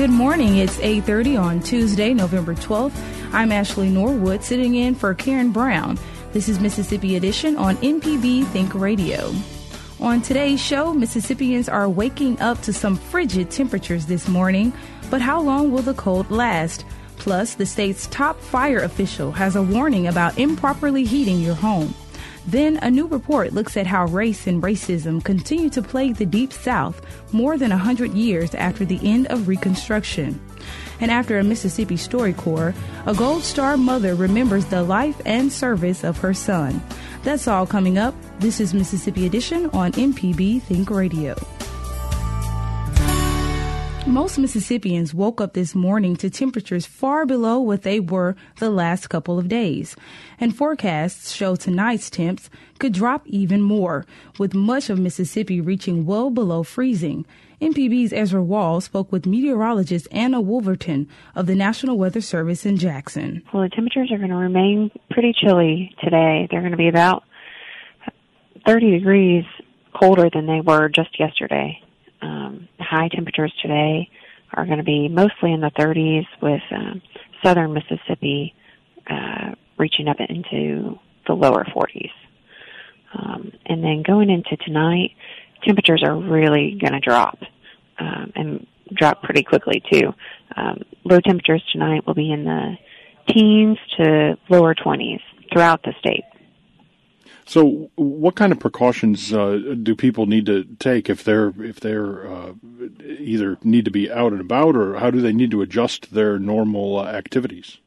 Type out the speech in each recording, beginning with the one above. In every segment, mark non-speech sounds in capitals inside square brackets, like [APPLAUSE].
Good morning. It's 8:30 on Tuesday, November 12th. I'm Ashley Norwood sitting in for Karen Brown. This is Mississippi Edition on MPB Think Radio. On today's show, Mississippians are waking up to some frigid temperatures this morning, but how long will the cold last? Plus, the state's top fire official has a warning about improperly heating your home. Then, a new report looks at how race and racism continue to plague the Deep South more than 100 years after the end of Reconstruction. And after a Mississippi Story StoryCorps, a Gold Star mother remembers the life and service of her son. That's all coming up. This is Mississippi Edition on MPB Think Radio. Most Mississippians woke up this morning to temperatures far below what they were the last couple of days. And forecasts show tonight's temps could drop even more, with much of Mississippi reaching well below freezing. MPB's Ezra Wall spoke with meteorologist Anna Wolverton of the National Weather Service in Jackson. Well, the temperatures are going to remain pretty chilly today. They're going to be about 30 degrees colder than they were just yesterday. Um, high temperatures today are going to be mostly in the 30s with um, southern Mississippi uh, reaching up into the lower 40s. Um, and then going into tonight, temperatures are really going to drop um, and drop pretty quickly too. Um, low temperatures tonight will be in the teens to lower 20s throughout the state. So, what kind of precautions uh, do people need to take if they're if they're uh, either need to be out and about, or how do they need to adjust their normal uh, activities?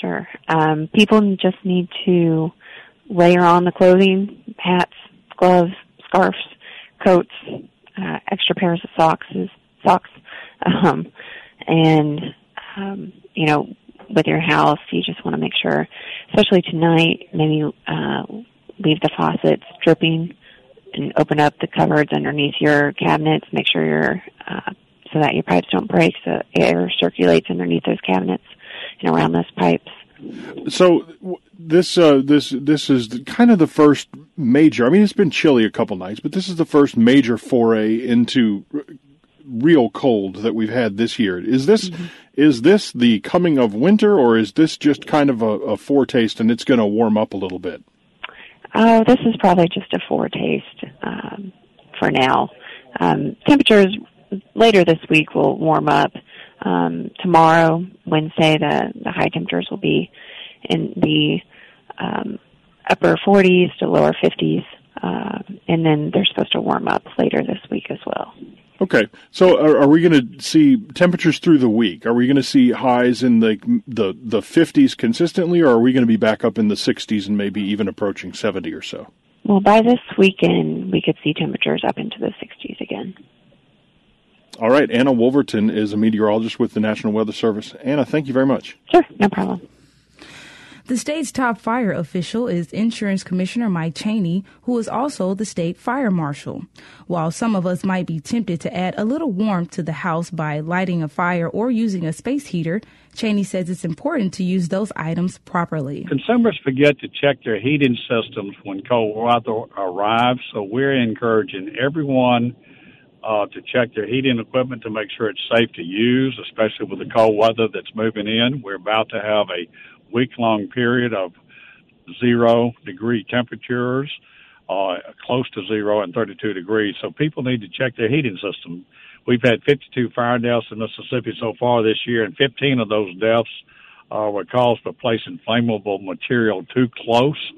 Sure, um, people just need to layer on the clothing, hats, gloves, scarves, coats, uh, extra pairs of socks, socks, um, and um, you know, with your house, you just want to make sure, especially tonight, maybe uh, leave the faucets dripping and open up the cupboards underneath your cabinets. Make sure you're uh, so that your pipes don't break, so air circulates underneath those cabinets and around those pipes. So this uh, this this is kind of the first major. I mean, it's been chilly a couple nights, but this is the first major foray into real cold that we've had this year. Is this mm-hmm. is this the coming of winter, or is this just kind of a, a foretaste and it's going to warm up a little bit? Oh, this is probably just a foretaste um, for now. Um, temperatures later this week will warm up. Um, tomorrow, Wednesday, the, the high temperatures will be in the um, upper 40s to lower 50s, uh, and then they're supposed to warm up later this week as well. Okay, so are, are we going to see temperatures through the week? Are we going to see highs in the the the 50s consistently, or are we going to be back up in the 60s and maybe even approaching 70 or so? Well, by this weekend, we could see temperatures up into the 60s again. All right, Anna Wolverton is a meteorologist with the National Weather Service. Anna, thank you very much. Sure, no problem. The state's top fire official is Insurance Commissioner Mike Chaney, who is also the state fire marshal. While some of us might be tempted to add a little warmth to the house by lighting a fire or using a space heater, Chaney says it's important to use those items properly. Consumers forget to check their heating systems when cold weather arrives, so we're encouraging everyone uh, to check their heating equipment to make sure it's safe to use, especially with the cold weather that's moving in. We're about to have a week long period of zero degree temperatures, uh, close to zero and 32 degrees. So people need to check their heating system. We've had 52 fire deaths in Mississippi so far this year, and 15 of those deaths uh, were caused by placing flammable material too close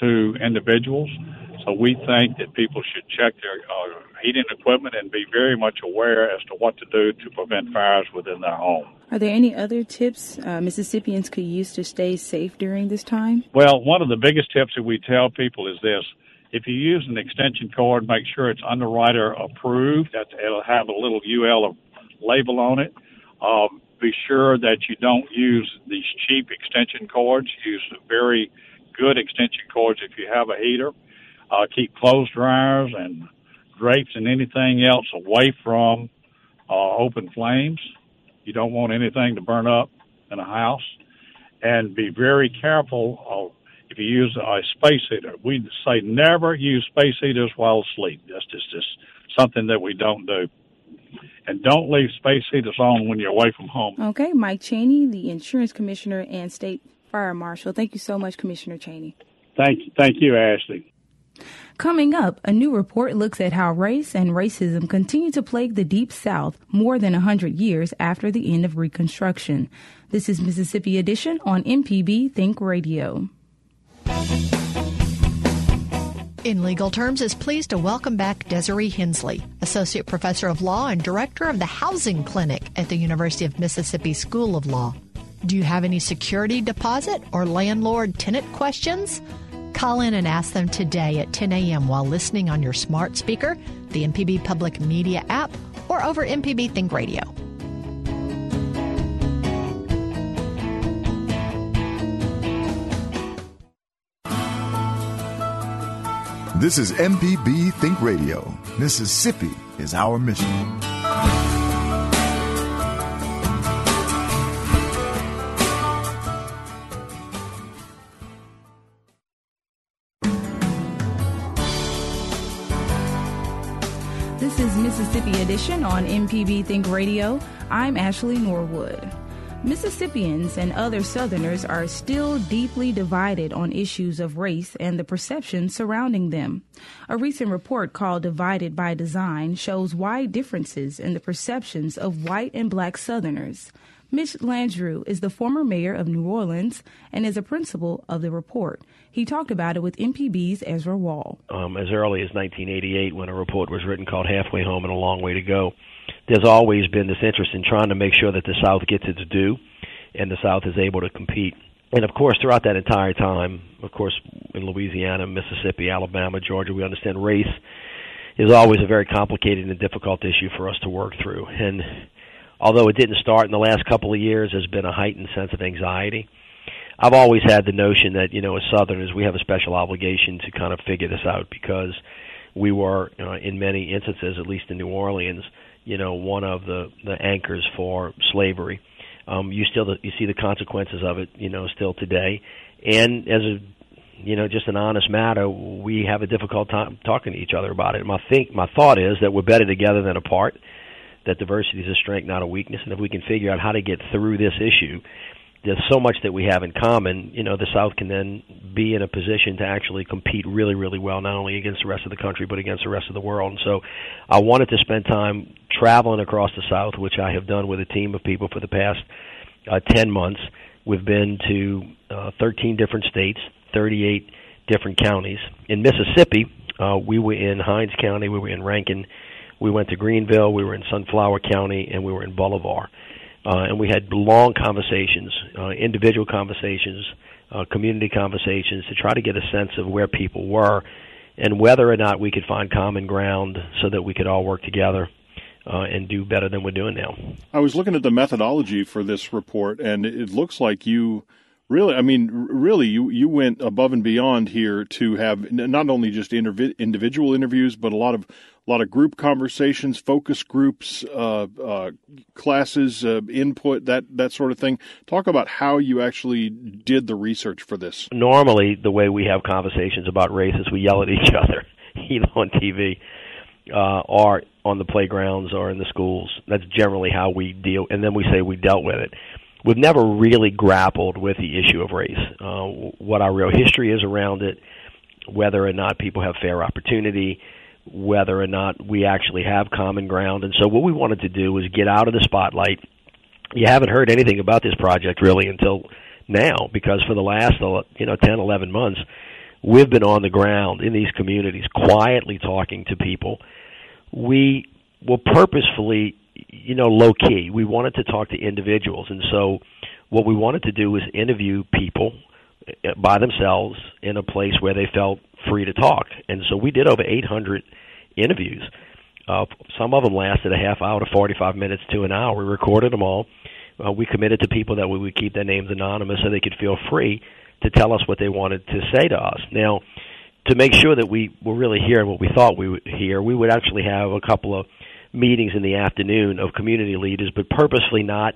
to individuals. So we think that people should check their uh, heating equipment and be very much aware as to what to do to prevent fires within their home. Are there any other tips uh, Mississippians could use to stay safe during this time? Well, one of the biggest tips that we tell people is this. If you use an extension cord, make sure it's underwriter approved. That it'll have a little UL label on it. Um, be sure that you don't use these cheap extension cords. Use very good extension cords if you have a heater. Uh, keep clothes dryers and drapes and anything else away from uh, open flames. You don't want anything to burn up in a house. And be very careful of if you use a space heater. We say never use space heaters while asleep. That's just, just something that we don't do. And don't leave space heaters on when you're away from home. Okay, Mike Chaney, the insurance commissioner and state fire marshal. Thank you so much, Commissioner Chaney. Thank you, thank you, Ashley. Coming up, a new report looks at how race and racism continue to plague the Deep South more than 100 years after the end of Reconstruction. This is Mississippi Edition on MPB Think Radio. In legal terms, is pleased to welcome back Desiree Hensley, Associate Professor of Law and Director of the Housing Clinic at the University of Mississippi School of Law. Do you have any security deposit or landlord tenant questions? Call in and ask them today at 10 a.m. while listening on your smart speaker, the MPB Public Media app, or over MPB Think Radio. This is MPB Think Radio. Mississippi is our mission. Mississippi Edition on MPB Think Radio. I'm Ashley Norwood. Mississippians and other Southerners are still deeply divided on issues of race and the perception surrounding them. A recent report called Divided by Design shows wide differences in the perceptions of white and black Southerners. Mitch Landrieu is the former mayor of New Orleans and is a principal of the report. He talked about it with MPB's Ezra Wall. Um, as early as 1988, when a report was written called Halfway Home and a Long Way to Go, there's always been this interest in trying to make sure that the South gets its due and the South is able to compete. And of course, throughout that entire time, of course, in Louisiana, Mississippi, Alabama, Georgia, we understand race is always a very complicated and difficult issue for us to work through. And although it didn't start in the last couple of years, there's been a heightened sense of anxiety. I've always had the notion that you know, as Southerners, we have a special obligation to kind of figure this out because we were, uh, in many instances, at least in New Orleans, you know, one of the the anchors for slavery. Um, you still you see the consequences of it, you know, still today, and as a you know, just an honest matter, we have a difficult time talking to each other about it. My think my thought is that we're better together than apart that diversity is a strength, not a weakness. And if we can figure out how to get through this issue, there's so much that we have in common. You know, the South can then be in a position to actually compete really, really well, not only against the rest of the country, but against the rest of the world. And so I wanted to spend time traveling across the South, which I have done with a team of people for the past uh, 10 months. We've been to uh, 13 different states, 38 different counties. In Mississippi, uh, we were in Hinds County, we were in Rankin, we went to Greenville, we were in Sunflower County, and we were in Bolivar. Uh, and we had long conversations, uh, individual conversations, uh, community conversations to try to get a sense of where people were and whether or not we could find common ground so that we could all work together uh, and do better than we're doing now. I was looking at the methodology for this report, and it looks like you Really, I mean, really, you you went above and beyond here to have not only just individual interviews, but a lot of a lot of group conversations, focus groups, uh, uh, classes, uh, input, that that sort of thing. Talk about how you actually did the research for this. Normally, the way we have conversations about race is we yell at each [LAUGHS] other, either on TV uh, or on the playgrounds or in the schools. That's generally how we deal, and then we say we dealt with it we've never really grappled with the issue of race, uh, what our real history is around it, whether or not people have fair opportunity, whether or not we actually have common ground. And so, what we wanted to do was get out of the spotlight. You haven't heard anything about this project really until now, because for the last you know 10, 11 months, we've been on the ground in these communities, quietly talking to people. We will purposefully you know, low key. We wanted to talk to individuals, and so what we wanted to do was interview people uh, by themselves in a place where they felt free to talk. And so we did over 800 interviews. Uh, some of them lasted a half hour to 45 minutes to an hour. We recorded them all. Uh, we committed to people that we would keep their names anonymous so they could feel free to tell us what they wanted to say to us. Now, to make sure that we were really hearing what we thought we would hear, we would actually have a couple of meetings in the afternoon of community leaders, but purposely not,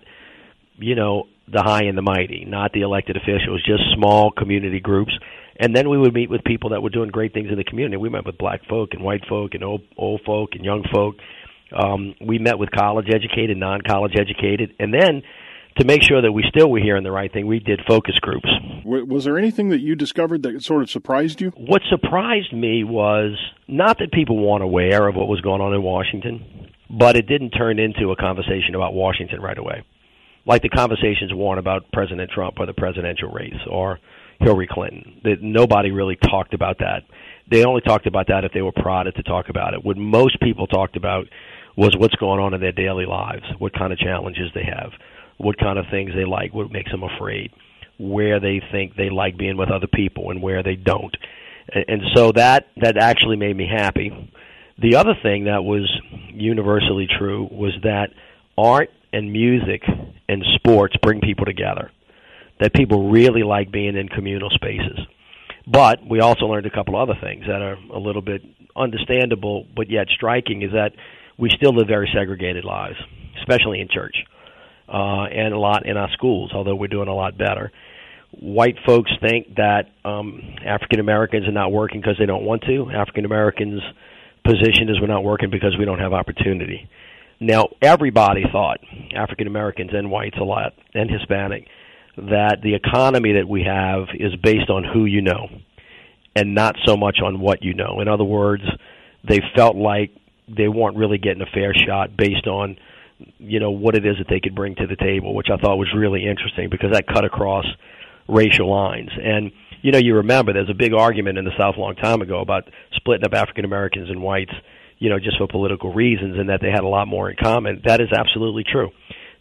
you know, the high and the mighty, not the elected officials, just small community groups. And then we would meet with people that were doing great things in the community. We met with black folk and white folk and old, old folk and young folk. Um, we met with college educated, non college educated, and then to make sure that we still were hearing the right thing, we did focus groups. Was there anything that you discovered that sort of surprised you? What surprised me was not that people weren't aware of what was going on in Washington, but it didn't turn into a conversation about Washington right away. Like the conversations weren't about President Trump or the presidential race or Hillary Clinton. That nobody really talked about that. They only talked about that if they were prodded to talk about it. What most people talked about was what's going on in their daily lives, what kind of challenges they have, what kind of things they like, what makes them afraid, where they think they like being with other people and where they don't. And so that that actually made me happy the other thing that was universally true was that art and music and sports bring people together. That people really like being in communal spaces. But we also learned a couple other things that are a little bit understandable but yet striking is that we still live very segregated lives, especially in church, uh, and a lot in our schools, although we're doing a lot better. White folks think that um, African Americans are not working because they don't want to. African Americans position is we're not working because we don't have opportunity. Now, everybody thought, African Americans and whites a lot, and Hispanic, that the economy that we have is based on who you know and not so much on what you know. In other words, they felt like they weren't really getting a fair shot based on you know what it is that they could bring to the table, which I thought was really interesting because that cut across racial lines. And you know, you remember there's a big argument in the South a long time ago about splitting up African Americans and whites, you know, just for political reasons, and that they had a lot more in common. That is absolutely true.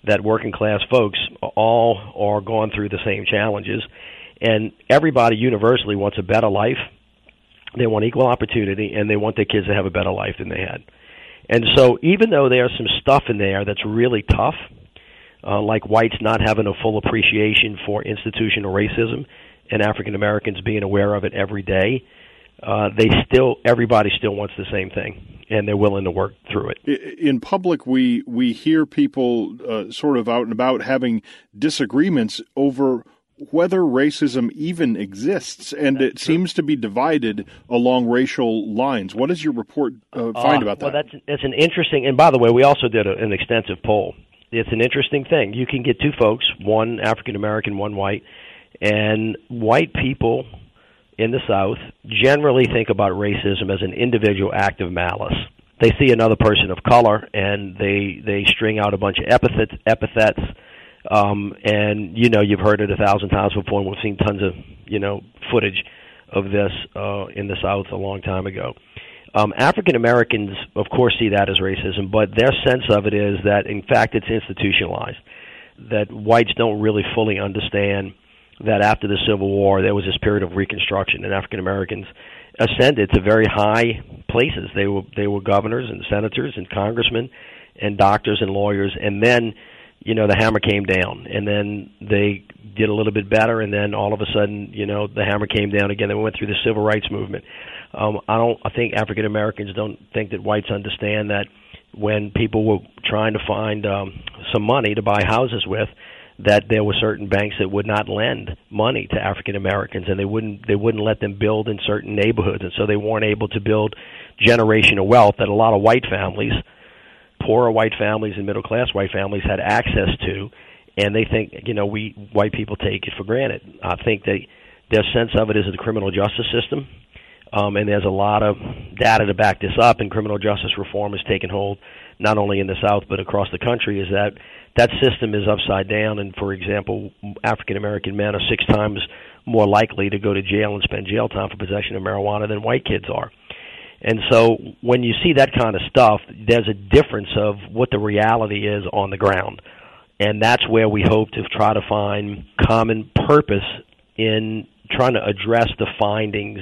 That working class folks all are going through the same challenges, and everybody universally wants a better life. They want equal opportunity, and they want their kids to have a better life than they had. And so, even though there's some stuff in there that's really tough, uh, like whites not having a full appreciation for institutional racism, and African Americans being aware of it every day, uh, they still everybody still wants the same thing, and they're willing to work through it. In public, we we hear people uh, sort of out and about having disagreements over whether racism even exists, and that's it true. seems to be divided along racial lines. What does your report uh, find uh, about that? Well, that's that's an interesting. And by the way, we also did a, an extensive poll. It's an interesting thing. You can get two folks, one African American, one white and white people in the South generally think about racism as an individual act of malice. They see another person of color and they they string out a bunch of epithets epithets um and you know you've heard it a thousand times before and we've seen tons of you know footage of this uh in the south a long time ago um african americans of course see that as racism but their sense of it is that in fact it's institutionalized that whites don't really fully understand that after the Civil War there was this period of Reconstruction, and African Americans ascended to very high places. They were they were governors and senators and congressmen and doctors and lawyers, and then you know, the hammer came down, and then they did a little bit better, and then all of a sudden, you know, the hammer came down again. Then we went through the civil rights movement. Um, I don't. I think African Americans don't think that whites understand that when people were trying to find um, some money to buy houses with, that there were certain banks that would not lend money to African Americans, and they wouldn't they wouldn't let them build in certain neighborhoods, and so they weren't able to build generational wealth that a lot of white families, poorer white families and middle class white families had access to, and they think you know we white people take it for granted. I think they their sense of it is the criminal justice system um, and there's a lot of data to back this up, and criminal justice reform has taken hold not only in the South but across the country. Is that that system is upside down, and for example, African American men are six times more likely to go to jail and spend jail time for possession of marijuana than white kids are. And so when you see that kind of stuff, there's a difference of what the reality is on the ground. And that's where we hope to try to find common purpose in trying to address the findings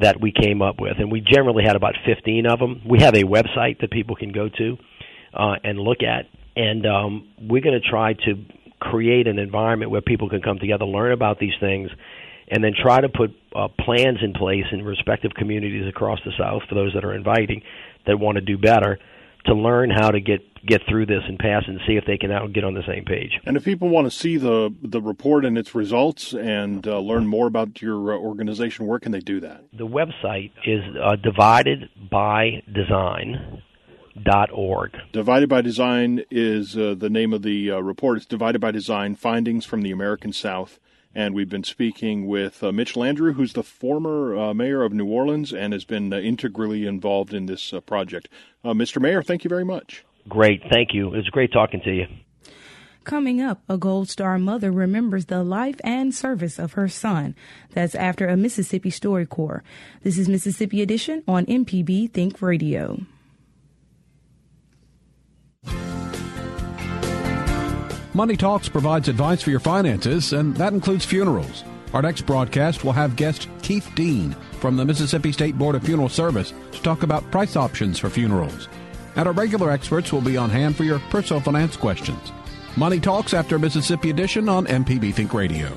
that we came up with, and we generally had about 15 of them. We have a website that people can go to uh, and look at, and um, we're going to try to create an environment where people can come together, learn about these things, and then try to put uh, plans in place in respective communities across the South for those that are inviting that want to do better to learn how to get get through this and pass and see if they can now get on the same page. And if people want to see the the report and its results and uh, learn more about your uh, organization, where can they do that? The website is uh, divided by design. Dot org. Divided by Design is uh, the name of the uh, report. It's Divided by Design Findings from the American South. And we've been speaking with uh, Mitch Landrieu, who's the former uh, mayor of New Orleans and has been uh, integrally involved in this uh, project. Uh, Mr. Mayor, thank you very much. Great. Thank you. It was great talking to you. Coming up, a Gold Star mother remembers the life and service of her son. That's after a Mississippi Story StoryCorps. This is Mississippi Edition on MPB Think Radio. Money Talks provides advice for your finances, and that includes funerals. Our next broadcast will have guest Keith Dean from the Mississippi State Board of Funeral Service to talk about price options for funerals. And our regular experts will be on hand for your personal finance questions. Money Talks after Mississippi Edition on MPB Think Radio.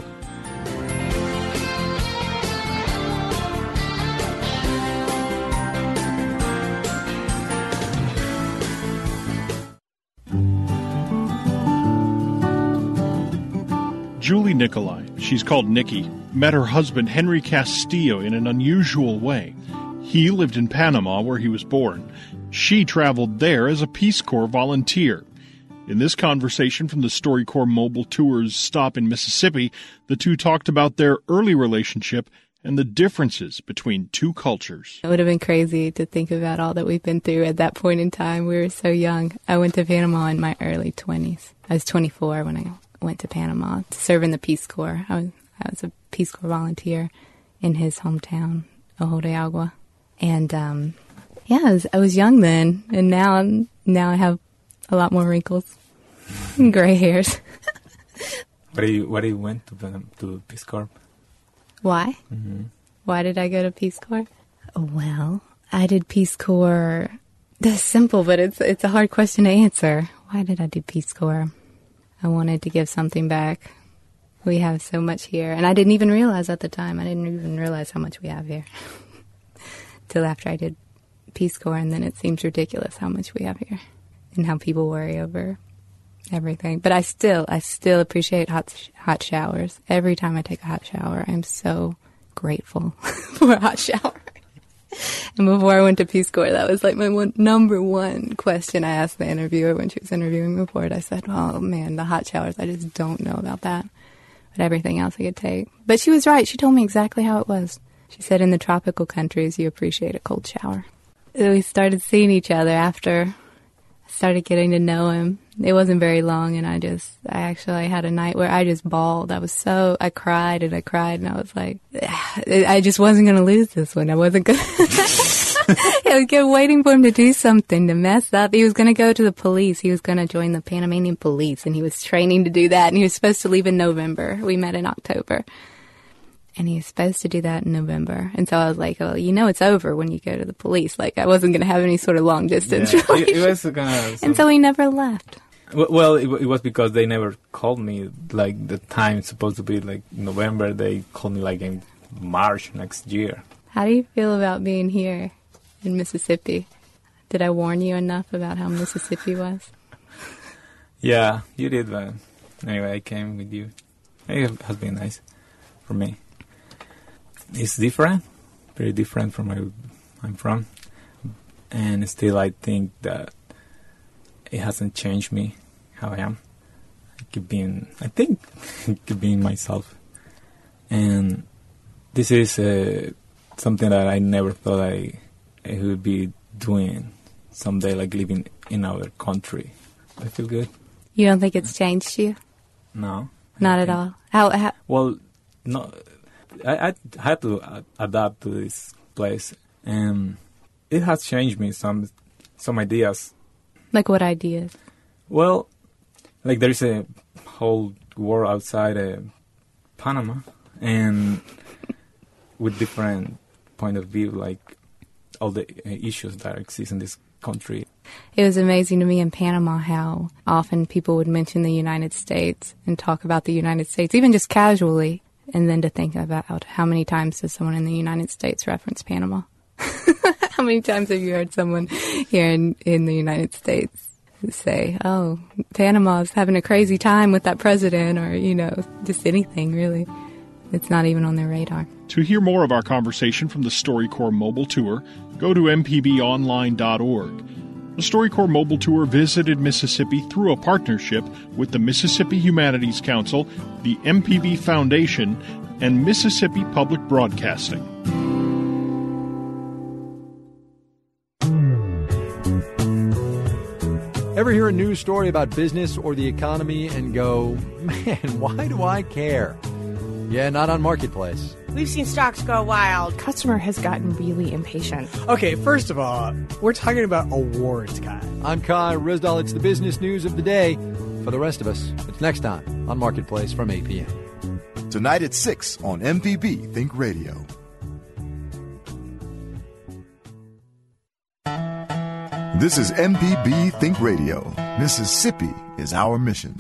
Julie Nicolai, she's called Nikki, met her husband Henry Castillo in an unusual way. He lived in Panama where he was born. She traveled there as a Peace Corps volunteer. In this conversation from the StoryCorps Mobile Tours stop in Mississippi, the two talked about their early relationship and the differences between two cultures. It would have been crazy to think about all that we've been through at that point in time. We were so young. I went to Panama in my early 20s. I was 24 when I went to Panama to serve in the Peace Corps. I was, I was a Peace Corps volunteer in his hometown, Ojo de Agua. And um, yeah, I was, I was young then, and now now I have a lot more wrinkles, and gray hairs. [LAUGHS] why do you Why do you went to to Peace Corps? Why? Mm-hmm. Why did I go to Peace Corps? Well, I did Peace Corps. That's simple, but it's it's a hard question to answer. Why did I do Peace Corps? I wanted to give something back. We have so much here, and I didn't even realize at the time. I didn't even realize how much we have here [LAUGHS] till after I did Peace Corps, and then it seems ridiculous how much we have here and how people worry over everything. But I still, I still appreciate hot hot showers. Every time I take a hot shower, I'm so grateful [LAUGHS] for a hot shower. [LAUGHS] and before I went to Peace Corps, that was like my one, number one question I asked the interviewer when she was interviewing me for it. I said, "Oh man, the hot showers. I just don't know about that, but everything else I could take." But she was right. She told me exactly how it was. She said, "In the tropical countries, you appreciate a cold shower." We started seeing each other after started getting to know him. It wasn't very long, and I just, I actually had a night where I just bawled. I was so, I cried and I cried, and I was like, I just wasn't going to lose this one. I wasn't going to, I was kept waiting for him to do something to mess up. He was going to go to the police. He was going to join the Panamanian police, and he was training to do that, and he was supposed to leave in November. We met in October and he was supposed to do that in November. And so I was like, "Oh, you know, it's over when you go to the police." Like I wasn't going to have any sort of long distance yeah, relationship. It, it was gonna, [LAUGHS] and so he never left. Well, it, it was because they never called me. Like the time supposed to be like November, they called me like in March next year. How do you feel about being here in Mississippi? Did I warn you enough about how Mississippi was? [LAUGHS] Yeah, you did, but anyway, I came with you. It has been nice for me. It's different, very different from where I'm from, and still I think that it hasn't changed me how I am. I keep being, I think, [LAUGHS] keep being myself, and this is uh, something that I never thought I, I would be doing someday, like living in another country. I feel good. You don't think it's changed you? No, Not at all. How, how Well, no, I, I had to adapt to this place, and it has changed me some some ideas. like what ideas? Well, like there's a whole world outside uh, Panama, and with different point of view, like all the uh, issues that exist in this country. It was amazing to me in Panama how often people would mention the United States and talk about the United States, even just casually, and then to think about how many times does someone in the United States reference Panama? [LAUGHS] how many times have you heard someone here in, in the United States say, oh, Panama's having a crazy time with that president, or, you know, just anything really? It's not even on their radar. To hear more of our conversation from the StoryCorps mobile tour, go to mpbonline.org. The StoryCorps mobile tour visited Mississippi through a partnership with the Mississippi Humanities Council, the MPB Foundation, and Mississippi Public Broadcasting. Ever hear a news story about business or the economy and go, [LAUGHS] man, why do I care? Yeah, not on Marketplace. We've seen stocks go wild. Customer has gotten really impatient. Okay, first of all, we're talking about awards, Kai. I'm Kai Ryssdal. It's the business news of the day. For the rest of us, it's next time on Marketplace from 8 p.m. Tonight at 6 on MPB Think Radio. This is MPB Think Radio. Mississippi is our mission.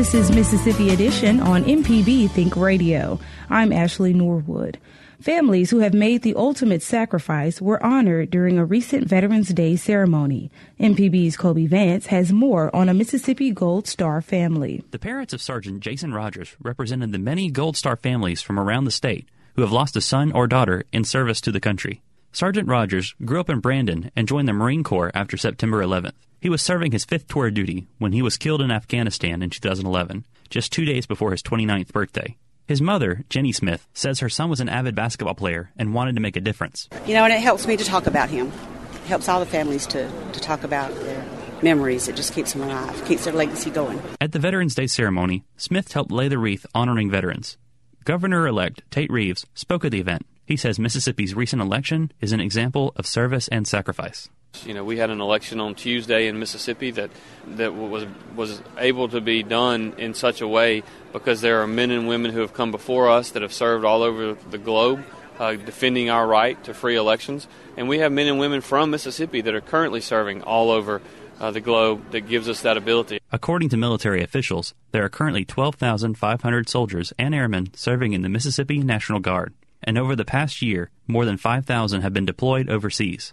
This is Mississippi Edition on MPB Think Radio. I'm Ashley Norwood. Families who have made the ultimate sacrifice were honored during a recent Veterans Day ceremony. MPB's Kobee Vance has more on a Mississippi Gold Star family. The parents of Sergeant Jason Rogers represented the many Gold Star families from around the state who have lost a son or daughter in service to the country. Sergeant Rogers grew up in Brandon and joined the Marine Corps after September 11th. He was serving his fifth tour of duty when he was killed in Afghanistan in 2011, just two days before his 29th birthday. His mother, Jenny Smith, says her son was an avid basketball player and wanted to make a difference. You know, and it helps me to talk about him. It helps all the families to, to talk about their memories. It just keeps them alive, keeps their legacy going. At the Veterans Day ceremony, Smith helped lay the wreath honoring veterans. Governor elect Tate Reeves spoke at the event. He says Mississippi's recent election is an example of service and sacrifice. You know, we had an election on Tuesday in Mississippi that that was was able to be done in such a way because there are men and women who have come before us that have served all over the globe, uh, defending our right to free elections, and we have men and women from Mississippi that are currently serving all over uh, the globe that gives us that ability. According to military officials, there are currently 12,500 soldiers and airmen serving in the Mississippi National Guard, and over the past year, more than 5,000 have been deployed overseas.